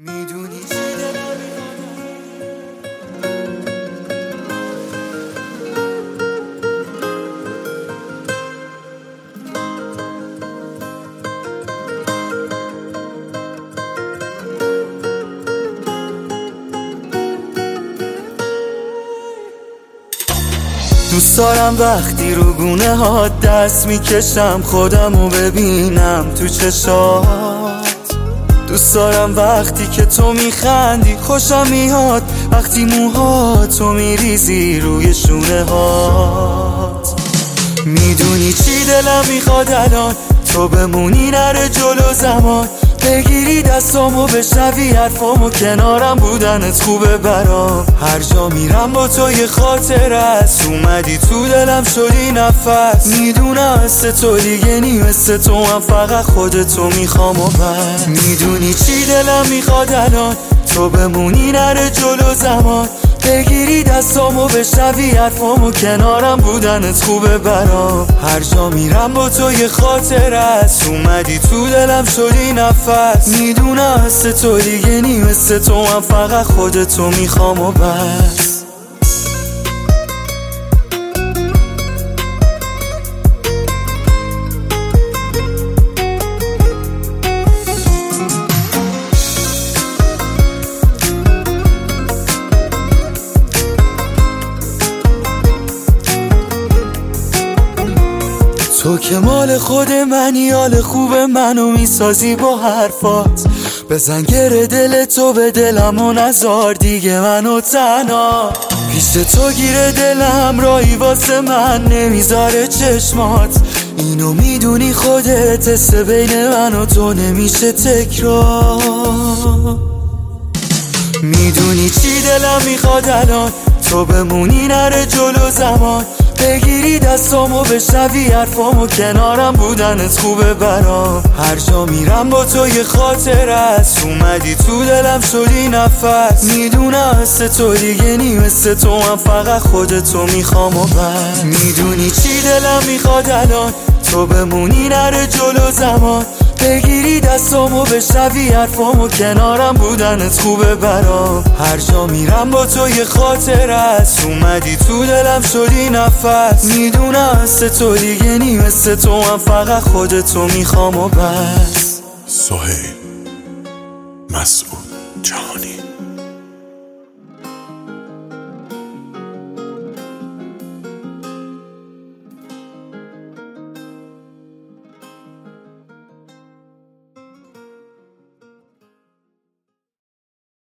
می‌دونی چی دلم دوست دارم وقتی رو گونه ها دست می‌کشم خودم رو ببینم تو چشات دوست دارم وقتی که تو میخندی خوشم میاد. وقتی موها تو میریزی روی شونه هات. می‌دونی چی دلم می‌خواد الان؟ تو بمونی نره جلو زمان. بگیری دستامو بشنوی حرفامو کنارم بودنت خوبه برام. هر جا میرم با تو یه خاطر است. اومدی تو دلم شدی نفس. می‌دونم مثل تو دیگه نی مثل تو هم فقط خودتو می‌خوام و بس. می‌دونی چی دلم می‌خواد الان؟ تو بمونی نره جلو زمان. بگیری دستامو بشنوی حرفامو کنارم بودنت خوبه برام هر جا میرم با تو یه خاطر است. اومدی تو دلم شدی نفس. می‌دونم مثل تو دیگه نی مثل تو هم فقط خودتو می‌خوام و بس. تو که مال خود منی حال خوب منو می‌سازی با حرفات. بزن گره دل تو به دلم و نزار دیگه منو تنها. پیش تو گیره دلم رایی واسه من نمی‌ذاره چشمات. اینو می‌دونی خودت حس بین من و تو نمیشه تکرار. می‌دونی چی دلم می‌خواد الان؟ تو بمونی نره جلو زمان. بگیری دستامو بشنوی حرفامو کنارم بودنت خوبه برام. هر جا میرم با تو یه خاطر است. اومدی تو دلم شدی نفس. می‌دونم مثل تو دیگه نی مثل تو هم فقط خودتو می‌خوام و بس. می‌دونی چی دلم می‌خواد الان؟ تو بمونی نره جلو زمان. بگیری دستامو بشنوی حرفامو کنارم بودنت خوبه برام. هر جا میرم با تو یه خاطر است. اومدی تو دلم شدی نفس. می‌دونم مثل تو دیگه نی مثل تو هم فقط خودتو می‌خوام و بس. سهیل مسعود جهانی.